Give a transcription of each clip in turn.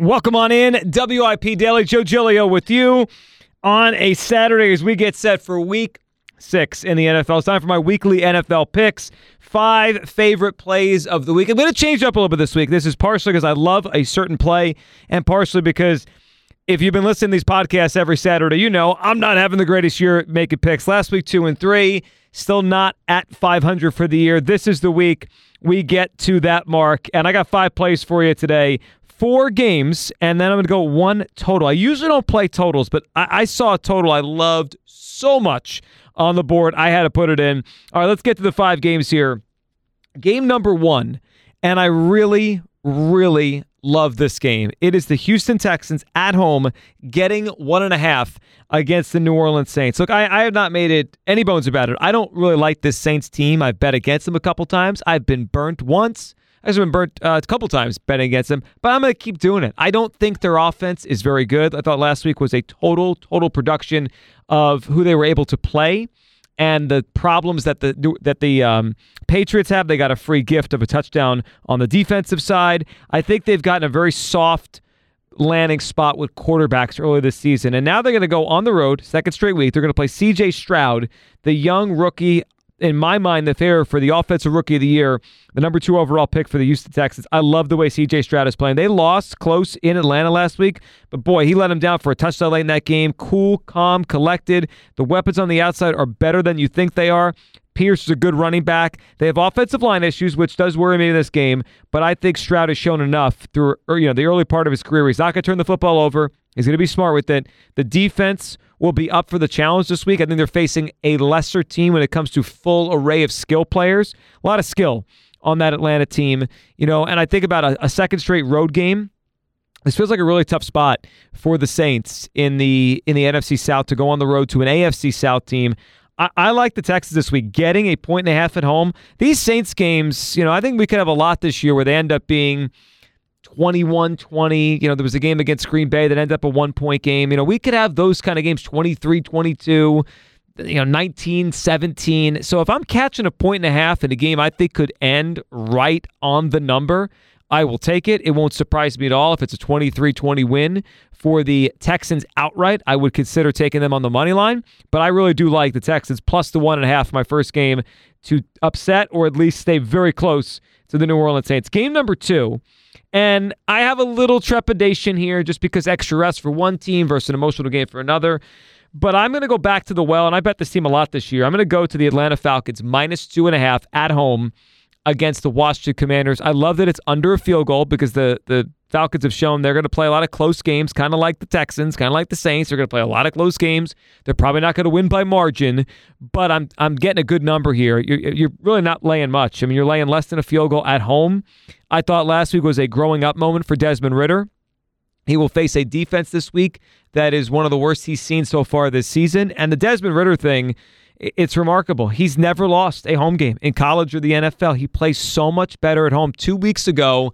Welcome on in, WIP Daily. Joe Giglio with you on a Saturday as we get set for week six in the NFL. It's time for my weekly NFL picks. Five favorite plays of the week. I'm going to change up a little bit this week. This is partially because I love a certain play, and partially because if you've been listening to these podcasts every Saturday, you know I'm not having the greatest year making picks. Last week, two and three, still not at 500 for the year. This is the week we get to that mark, and I got five plays for you today four games, and then I'm going to go one total. I usually don't play totals, but I, I, saw a total I loved so much on the board. I had to put it in. All right, let's get to the five games here. Game number one, and I really, really love this game. It is the Houston Texans at home getting one and a half against the New Orleans Saints. Look, I, I have not made it any bones about it. I don't really like this Saints team. I've bet against them a couple times. I've been burnt once. I've been burnt uh, a couple times betting against them, but I'm going to keep doing it. I don't think their offense is very good. I thought last week was a total, total production of who they were able to play and the problems that the that the um, Patriots have. They got a free gift of a touchdown on the defensive side. I think they've gotten a very soft landing spot with quarterbacks early this season. And now they're going to go on the road, second straight week. They're going to play CJ Stroud, the young rookie in my mind, the fair for the offensive rookie of the year, the number two overall pick for the Houston Texans. I love the way CJ Stroud is playing. They lost close in Atlanta last week, but boy, he let him down for a touchdown late in that game. Cool, calm, collected. The weapons on the outside are better than you think they are. Pierce is a good running back. They have offensive line issues, which does worry me in this game, but I think Stroud has shown enough through you know the early part of his career. He's not going to turn the football over. He's going to be smart with it. The defense will be up for the challenge this week. I think they're facing a lesser team when it comes to full array of skill players. A lot of skill on that Atlanta team, you know, and I think about a, a second straight road game. This feels like a really tough spot for the Saints in the in the NFC South to go on the road to an AFC South team. I, I like the Texans this week, getting a point and a half at home. These Saints games, you know, I think we could have a lot this year where they end up being 21 20. You know, there was a game against Green Bay that ended up a one point game. You know, we could have those kind of games 23 22, you know, 19 17. So if I'm catching a point and a half in a game I think could end right on the number, I will take it. It won't surprise me at all if it's a 23 20 win for the Texans outright. I would consider taking them on the money line, but I really do like the Texans plus the one and a half my first game to upset or at least stay very close to the New Orleans Saints. Game number two and I have a little trepidation here just because extra rest for one team versus an emotional game for another. But I'm going to go back to the well, and I bet this team a lot this year. I'm going to go to the Atlanta Falcons minus two and a half at home against the Washington Commanders. I love that it's under a field goal because the the Falcons have shown they're going to play a lot of close games, kind of like the Texans, kind of like the Saints. They're going to play a lot of close games. They're probably not going to win by margin, but I'm I'm getting a good number here. You're, you're really not laying much. I mean, you're laying less than a field goal at home. I thought last week was a growing up moment for Desmond Ridder. He will face a defense this week that is one of the worst he's seen so far this season. And the Desmond Ridder thing, it's remarkable. He's never lost a home game in college or the NFL. He plays so much better at home. Two weeks ago,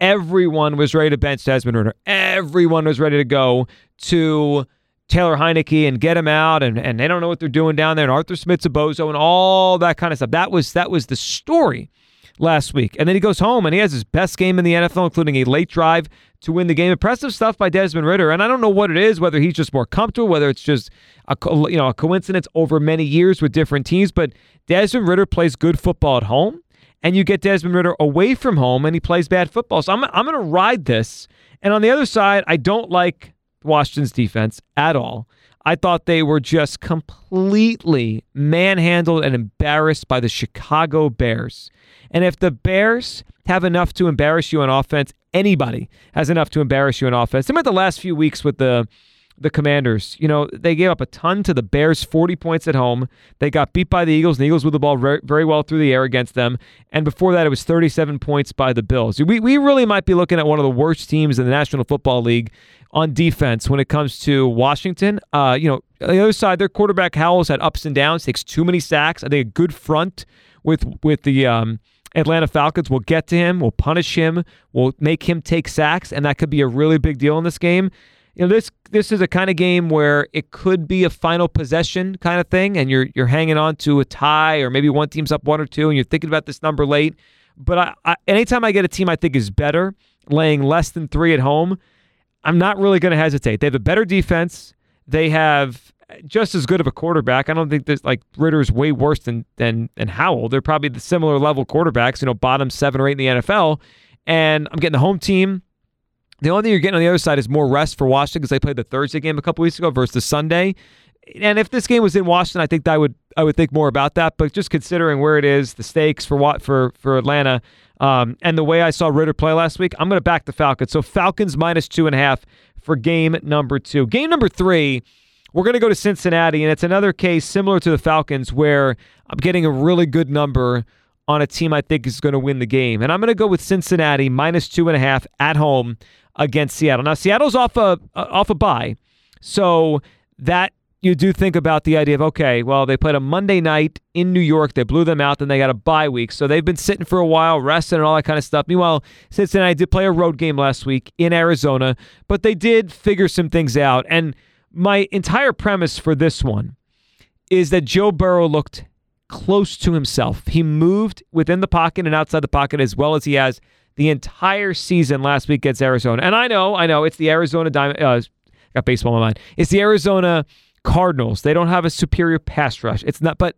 everyone was ready to bench Desmond Ridder. Everyone was ready to go to Taylor Heinicke and get him out, and, and they don't know what they're doing down there, and Arthur Smith's a bozo and all that kind of stuff. That was that was the story last week. And then he goes home and he has his best game in the NFL, including a late drive to win the game. Impressive stuff by Desmond Ridder. And I don't know what it is, whether he's just more comfortable, whether it's just a you know a coincidence over many years with different teams. But Desmond Ridder plays good football at home, and you get Desmond Ridder away from home, and he plays bad football. So I'm I'm going to ride this. And on the other side, I don't like Washington's defense at all. I thought they were just completely manhandled and embarrassed by the Chicago Bears. And if the Bears have enough to embarrass you on offense, anybody has enough to embarrass you on offense. Think about the last few weeks with the the Commanders. You know, they gave up a ton to the Bears, 40 points at home. They got beat by the Eagles, and the Eagles with the ball very, well through the air against them. And before that, it was 37 points by the Bills. We, we really might be looking at one of the worst teams in the National Football League on defense when it comes to Washington. Uh, you know, on the other side, their quarterback Howell's had ups and downs, takes too many sacks. I think a good front with with the um, Atlanta Falcons will get to him, will punish him, will make him take sacks, and that could be a really big deal in this game. You know, this this is a kind of game where it could be a final possession kind of thing, and you're you're hanging on to a tie, or maybe one team's up one or two, and you're thinking about this number late. But I, I, anytime I get a team I think is better, laying less than three at home, I'm not really going to hesitate. They have a better defense. They have just as good of a quarterback. I don't think that like Ridder's way worse than than than Howell. They're probably the similar level quarterbacks, you know, bottom seven or eight in the NFL. And I'm getting the home team. The only thing you're getting on the other side is more rest for Washington because they played the Thursday game a couple weeks ago versus the Sunday. And if this game was in Washington, I think I would I would think more about that. But just considering where it is, the stakes for what for for Atlanta, um, and the way I saw Ridder play last week, I'm going to back the Falcons. So Falcons minus two and a half for game number two. Game number three. We're going to go to Cincinnati, and it's another case similar to the Falcons where I'm getting a really good number on a team I think is going to win the game. And I'm going to go with Cincinnati minus two and a half at home against Seattle. Now, Seattle's off a, off a bye, so that you do think about the idea of okay, well, they played a Monday night in New York, they blew them out, then they got a bye week, so they've been sitting for a while, resting and all that kind of stuff. Meanwhile, Cincinnati did play a road game last week in Arizona, but they did figure some things out. And my entire premise for this one is that Joe Burrow looked close to himself. He moved within the pocket and outside the pocket as well as he has the entire season last week against Arizona. And I know, I know, it's the Arizona Diamond. Uh, got baseball in my mind. It's the Arizona Cardinals. They don't have a superior pass rush. It's not, but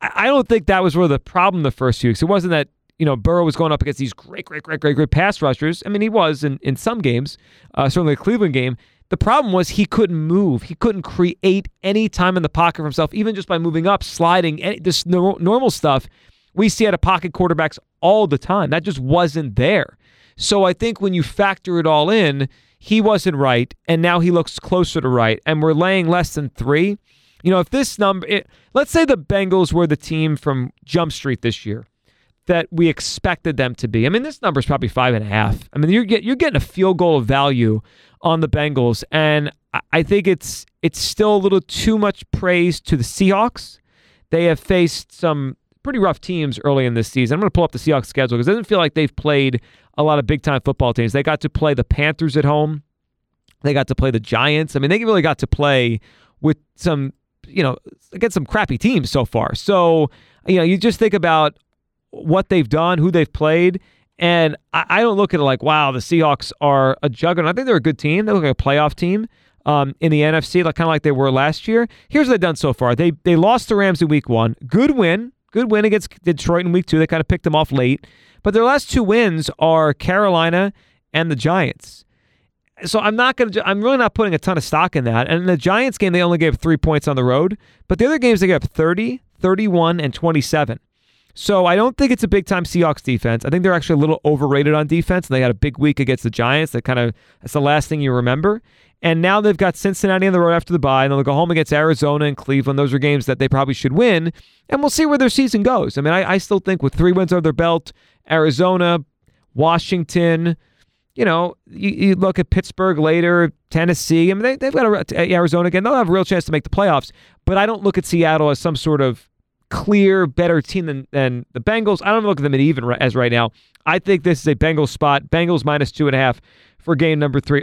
I don't think that was really the problem the first few weeks. It wasn't that you know Burrow was going up against these great, great, great, great, great pass rushers. I mean, he was in in some games, uh, certainly the Cleveland game. The problem was he couldn't move. He couldn't create any time in the pocket for himself, even just by moving up, sliding, any, this normal stuff we see out of pocket quarterbacks all the time. That just wasn't there. So I think when you factor it all in, he wasn't right, and now he looks closer to right, and we're laying less than three. You know, if this number, it, let's say the Bengals were the team from Jump Street this year that we expected them to be. I mean, this number is probably five and a half. I mean, you're get, you're getting a field goal of value on the Bengals, and I think it's it's still a little too much praise to the Seahawks. They have faced some pretty rough teams early in this season. I'm going to pull up the Seahawks schedule because it doesn't feel like they've played a lot of big time football teams. They got to play the Panthers at home. They got to play the Giants. I mean, they really got to play with some, you know, against some crappy teams so far. So, you know, you just think about what they've done, who they've played, and I, I don't look at it like, wow, the Seahawks are a juggernaut. I think they're a good team. They look like a playoff team. Um, in the NFC, like kind of like they were last year. Here's what they've done so far. They they lost to Rams in week one. Good win. Good win against Detroit in week two. They kind of picked them off late. But their last two wins are Carolina and the Giants. So I'm not going to, I'm really not putting a ton of stock in that. And in the Giants game, they only gave three points on the road. But the other games, they gave 30, 31, and 27. So I don't think it's a big time Seahawks defense. I think they're actually a little overrated on defense. And they had a big week against the Giants. That kind of that's the last thing you remember. And now they've got Cincinnati on the road after the bye, and they'll go home against Arizona and Cleveland. Those are games that they probably should win, and we'll see where their season goes. I mean, I, I still think with three wins under their belt, Arizona, Washington, you know, you, you, look at Pittsburgh later, Tennessee. I mean, they, they've got a, Arizona again. They'll have a real chance to make the playoffs. But I don't look at Seattle as some sort of clear, better team than, than the Bengals. I don't look at them at even as right now. I think this is a Bengals spot. Bengals minus two and a half for game number three.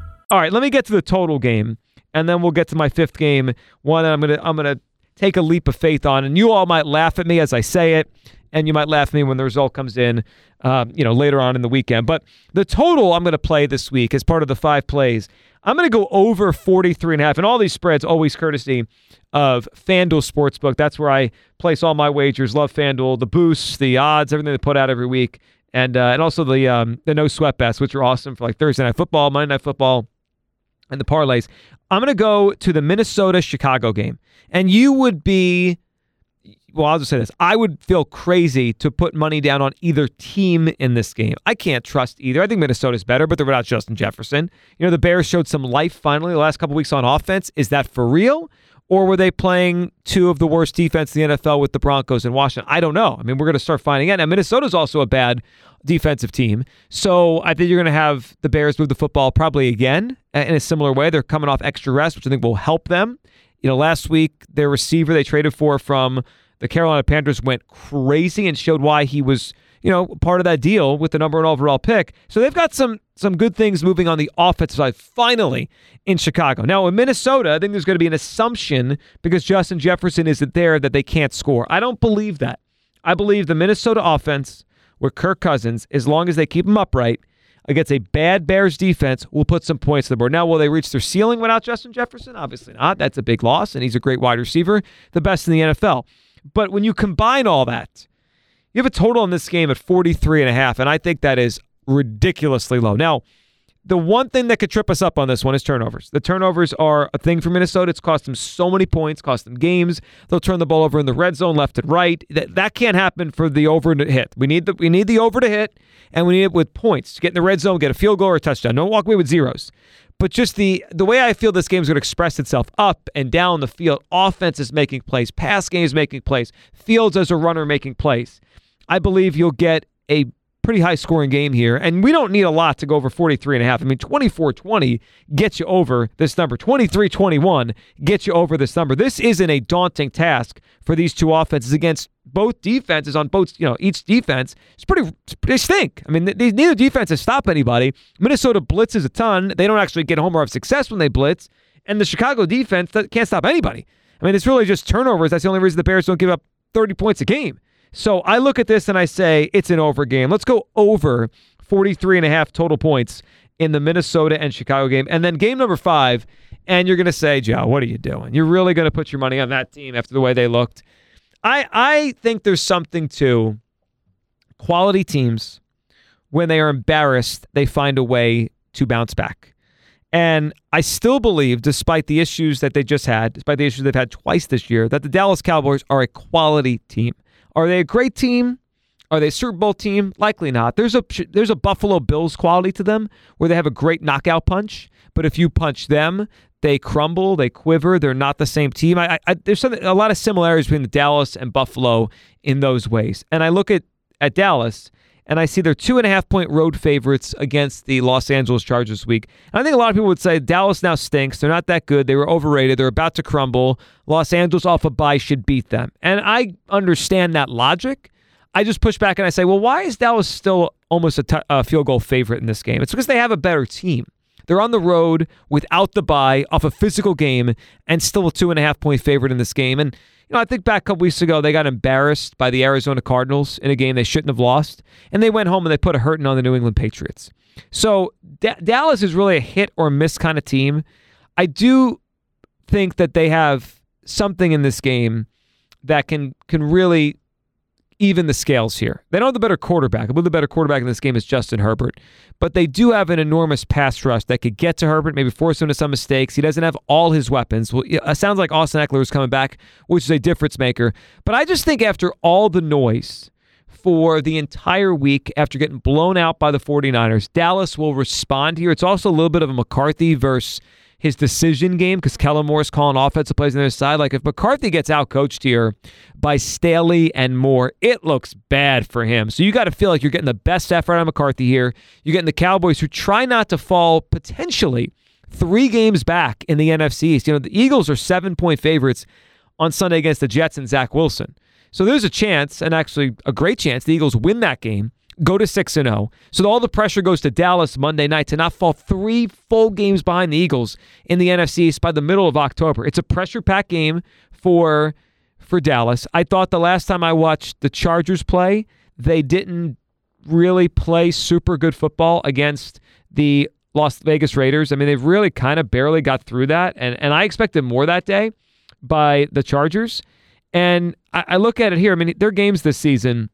All right, let me get to the total game, and then we'll get to my fifth game. One I'm gonna I'm gonna take a leap of faith on, and you all might laugh at me as I say it, and you might laugh at me when the result comes in, um, you know, later on in the weekend. But the total I'm to play this week as part of the five plays, I'm going to go over 43 and a half, and all these spreads always courtesy of FanDuel Sportsbook. That's where I place all my wagers. Love FanDuel, the boosts, the odds, everything they put out every week, and uh, and also the um, the no sweat bets, which are awesome for like Thursday night football, Monday night football and the parlays. I'm going to go to the Minnesota Chicago game. And you would be, well, I'll just say this. I would feel crazy to put money down on either team in this game. I can't trust either. I think Minnesota's better, but they're without Justin Jefferson. You know, the Bears showed some life finally the last couple weeks on offense. Is that for real? Or were they playing two of the worst defense in the NFL with the Broncos and Washington? I don't know. I mean, we're going to start finding out. Now, Minnesota's also a bad defensive team. So I think you're going to have the Bears move the football probably again uh, in a similar way. They're coming off extra rest, which I think will help them. You know, last week, their receiver they traded for from the Carolina Panthers went crazy and showed why he was you know, part of that deal with the number one overall pick. So they've got some some good things moving on the offensive side finally in Chicago. Now in Minnesota, I think there's going to be an assumption because Justin Jefferson isn't there that they can't score. I don't believe that. I believe the Minnesota offense with Kirk Cousins, as long as they keep him upright against a bad Bears defense, will put some points on the board. Now, will they reach their ceiling without Justin Jefferson? Obviously not. That's a big loss, and he's a great wide receiver, the best in the NFL. But when you combine all that, you have a total in this game at 43 and a half, and I think that is ridiculously low. Now, the one thing that could trip us up on this one is turnovers. The turnovers are a thing for Minnesota. It's cost them so many points, cost them games. They'll turn the ball over in the red zone, left and right. That that can't happen for the over to hit. We need the we need the over to hit, and we need it with points to get in the red zone, get a field goal or a touchdown. Don't walk away with zeros. But just the the way I feel this game is going to express itself up and down the field. Offense is making plays, pass game is making plays, Fields as a runner making plays. I believe you'll get a pretty high scoring game here. And we don't need a lot to go over 43 and a half. I mean, 24 20 gets you over this number. 23 21 gets you over this number. This isn't a daunting task for these two offenses against both defenses on both, you know, each defense. It's pretty, they stink. I mean, these, neither defenses stop anybody. Minnesota blitzes a ton. They don't actually get home or have success when they blitz. And the Chicago defense can't stop anybody. I mean, it's really just turnovers. That's the only reason the Bears don't give up 30 points a game. So I look at this and I say it's an over game. Let's go over 43 and a half total points in the Minnesota and Chicago game. And then game number five, and you're going to say, Joe, what are you doing? You're really going to put your money on that team after the way they looked. I, I think there's something to quality teams when they are embarrassed, they find a way to bounce back. And I still believe, despite the issues that they just had, despite the issues they've had twice this year, that the Dallas Cowboys are a quality team. Are they a great team? Are they a Super Bowl team? Likely not. There's a there's a Buffalo Bills quality to them where they have a great knockout punch, but if you punch them, they crumble, they quiver. They're not the same team. I, I, there's a lot of similarities between the Dallas and Buffalo in those ways. And I look at at Dallas and I see they're two and a half point road favorites against the Los Angeles Chargers week. And I think a lot of people would say Dallas now stinks. They're not that good. They were overrated. They're about to crumble. Los Angeles off a bye should beat them. And I understand that logic. I just push back and I say, well, why is Dallas still almost a, t- a field goal favorite in this game? It's because they have a better team. They're on the road without the bye, off a physical game, and still a two and a half point favorite in this game. And You know, I think back a couple weeks ago, they got embarrassed by the Arizona Cardinals in a game they shouldn't have lost, and they went home and they put a hurting on the New England Patriots. So D- Dallas is really a hit or miss kind of team. I do think that they have something in this game that can can really even the scales here. They don't have the better quarterback. I believe the better quarterback in this game is Justin Herbert, but they do have an enormous pass rush that could get to Herbert, maybe force him to some mistakes. He doesn't have all his weapons. Well, it sounds like Austin Ekeler is coming back, which is a difference maker. But I just think after all the noise for the entire week after getting blown out by the 49ers, Dallas will respond here. It's also a little bit of a McCarthy versus his decision game because Kellen Moore's calling offensive plays on their side. Like if McCarthy gets outcoached here by Staley and Moore, it looks bad for him. So you got to feel like you're getting the best effort out of McCarthy here. You're getting the Cowboys who try not to fall potentially three games back in the NFC East. You know, the Eagles are seven point favorites on Sunday against the Jets and Zach Wilson. So there's a chance, and actually a great chance, the Eagles win that game go to 6 and 0. So all the pressure goes to Dallas Monday night to not fall 3 full games behind the Eagles in the NFC East by the middle of October. It's a pressure-packed game for for Dallas. I thought the last time I watched the Chargers play, they didn't really play super good football against the Las Vegas Raiders. I mean, they've really kind of barely got through that, and and I expected more that day by the Chargers. And I, I look at it here. I mean, their games this season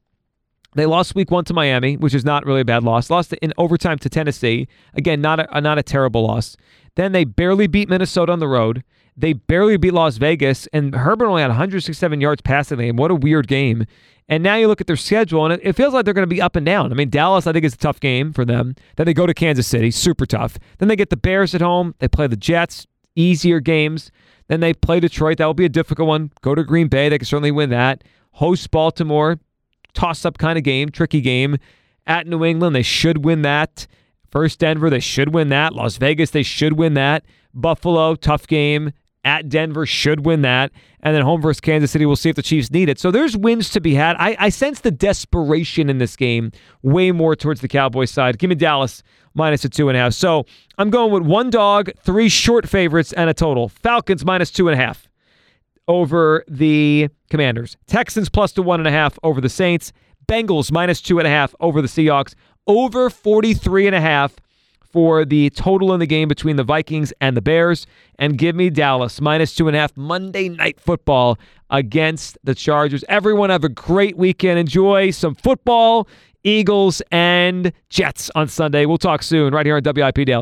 they lost week one to Miami, which is not really a bad loss. Lost in overtime to Tennessee. Again, not a not a terrible loss. Then they barely beat Minnesota on the road. They barely beat Las Vegas, and Herbert only had 167 yards passing game. What a weird game. And now you look at their schedule, and it, it feels like they're going to be up and down. I mean, Dallas, I think, is a tough game for them. Then they go to Kansas City, super tough. Then they get the Bears at home. They play the Jets, easier games. Then they play Detroit. That will be a difficult one. Go to Green Bay. They can certainly win that. Host Baltimore toss up kind of game, tricky game. At New England, they should win that. First Denver, they should win that. Las Vegas, they should win that. Buffalo, tough game. At Denver, should win that. And then home versus Kansas City, we'll see if the Chiefs need it. So there's wins to be had. I, I sense the desperation in this game way more towards the Cowboys side. Give me Dallas minus a two and a half. So I'm going with one dog, three short favorites, and a total. Falcons minus two and a half over the Commanders. Texans plus to one and a half over the Saints. Bengals minus two and a half over the Seahawks. Over 43 and a half for the total in the game between the Vikings and the Bears. And give me Dallas minus two and a half Monday night football against the Chargers. Everyone have a great weekend. Enjoy some football, Eagles, and Jets on Sunday. We'll talk soon right here on WIP Daily.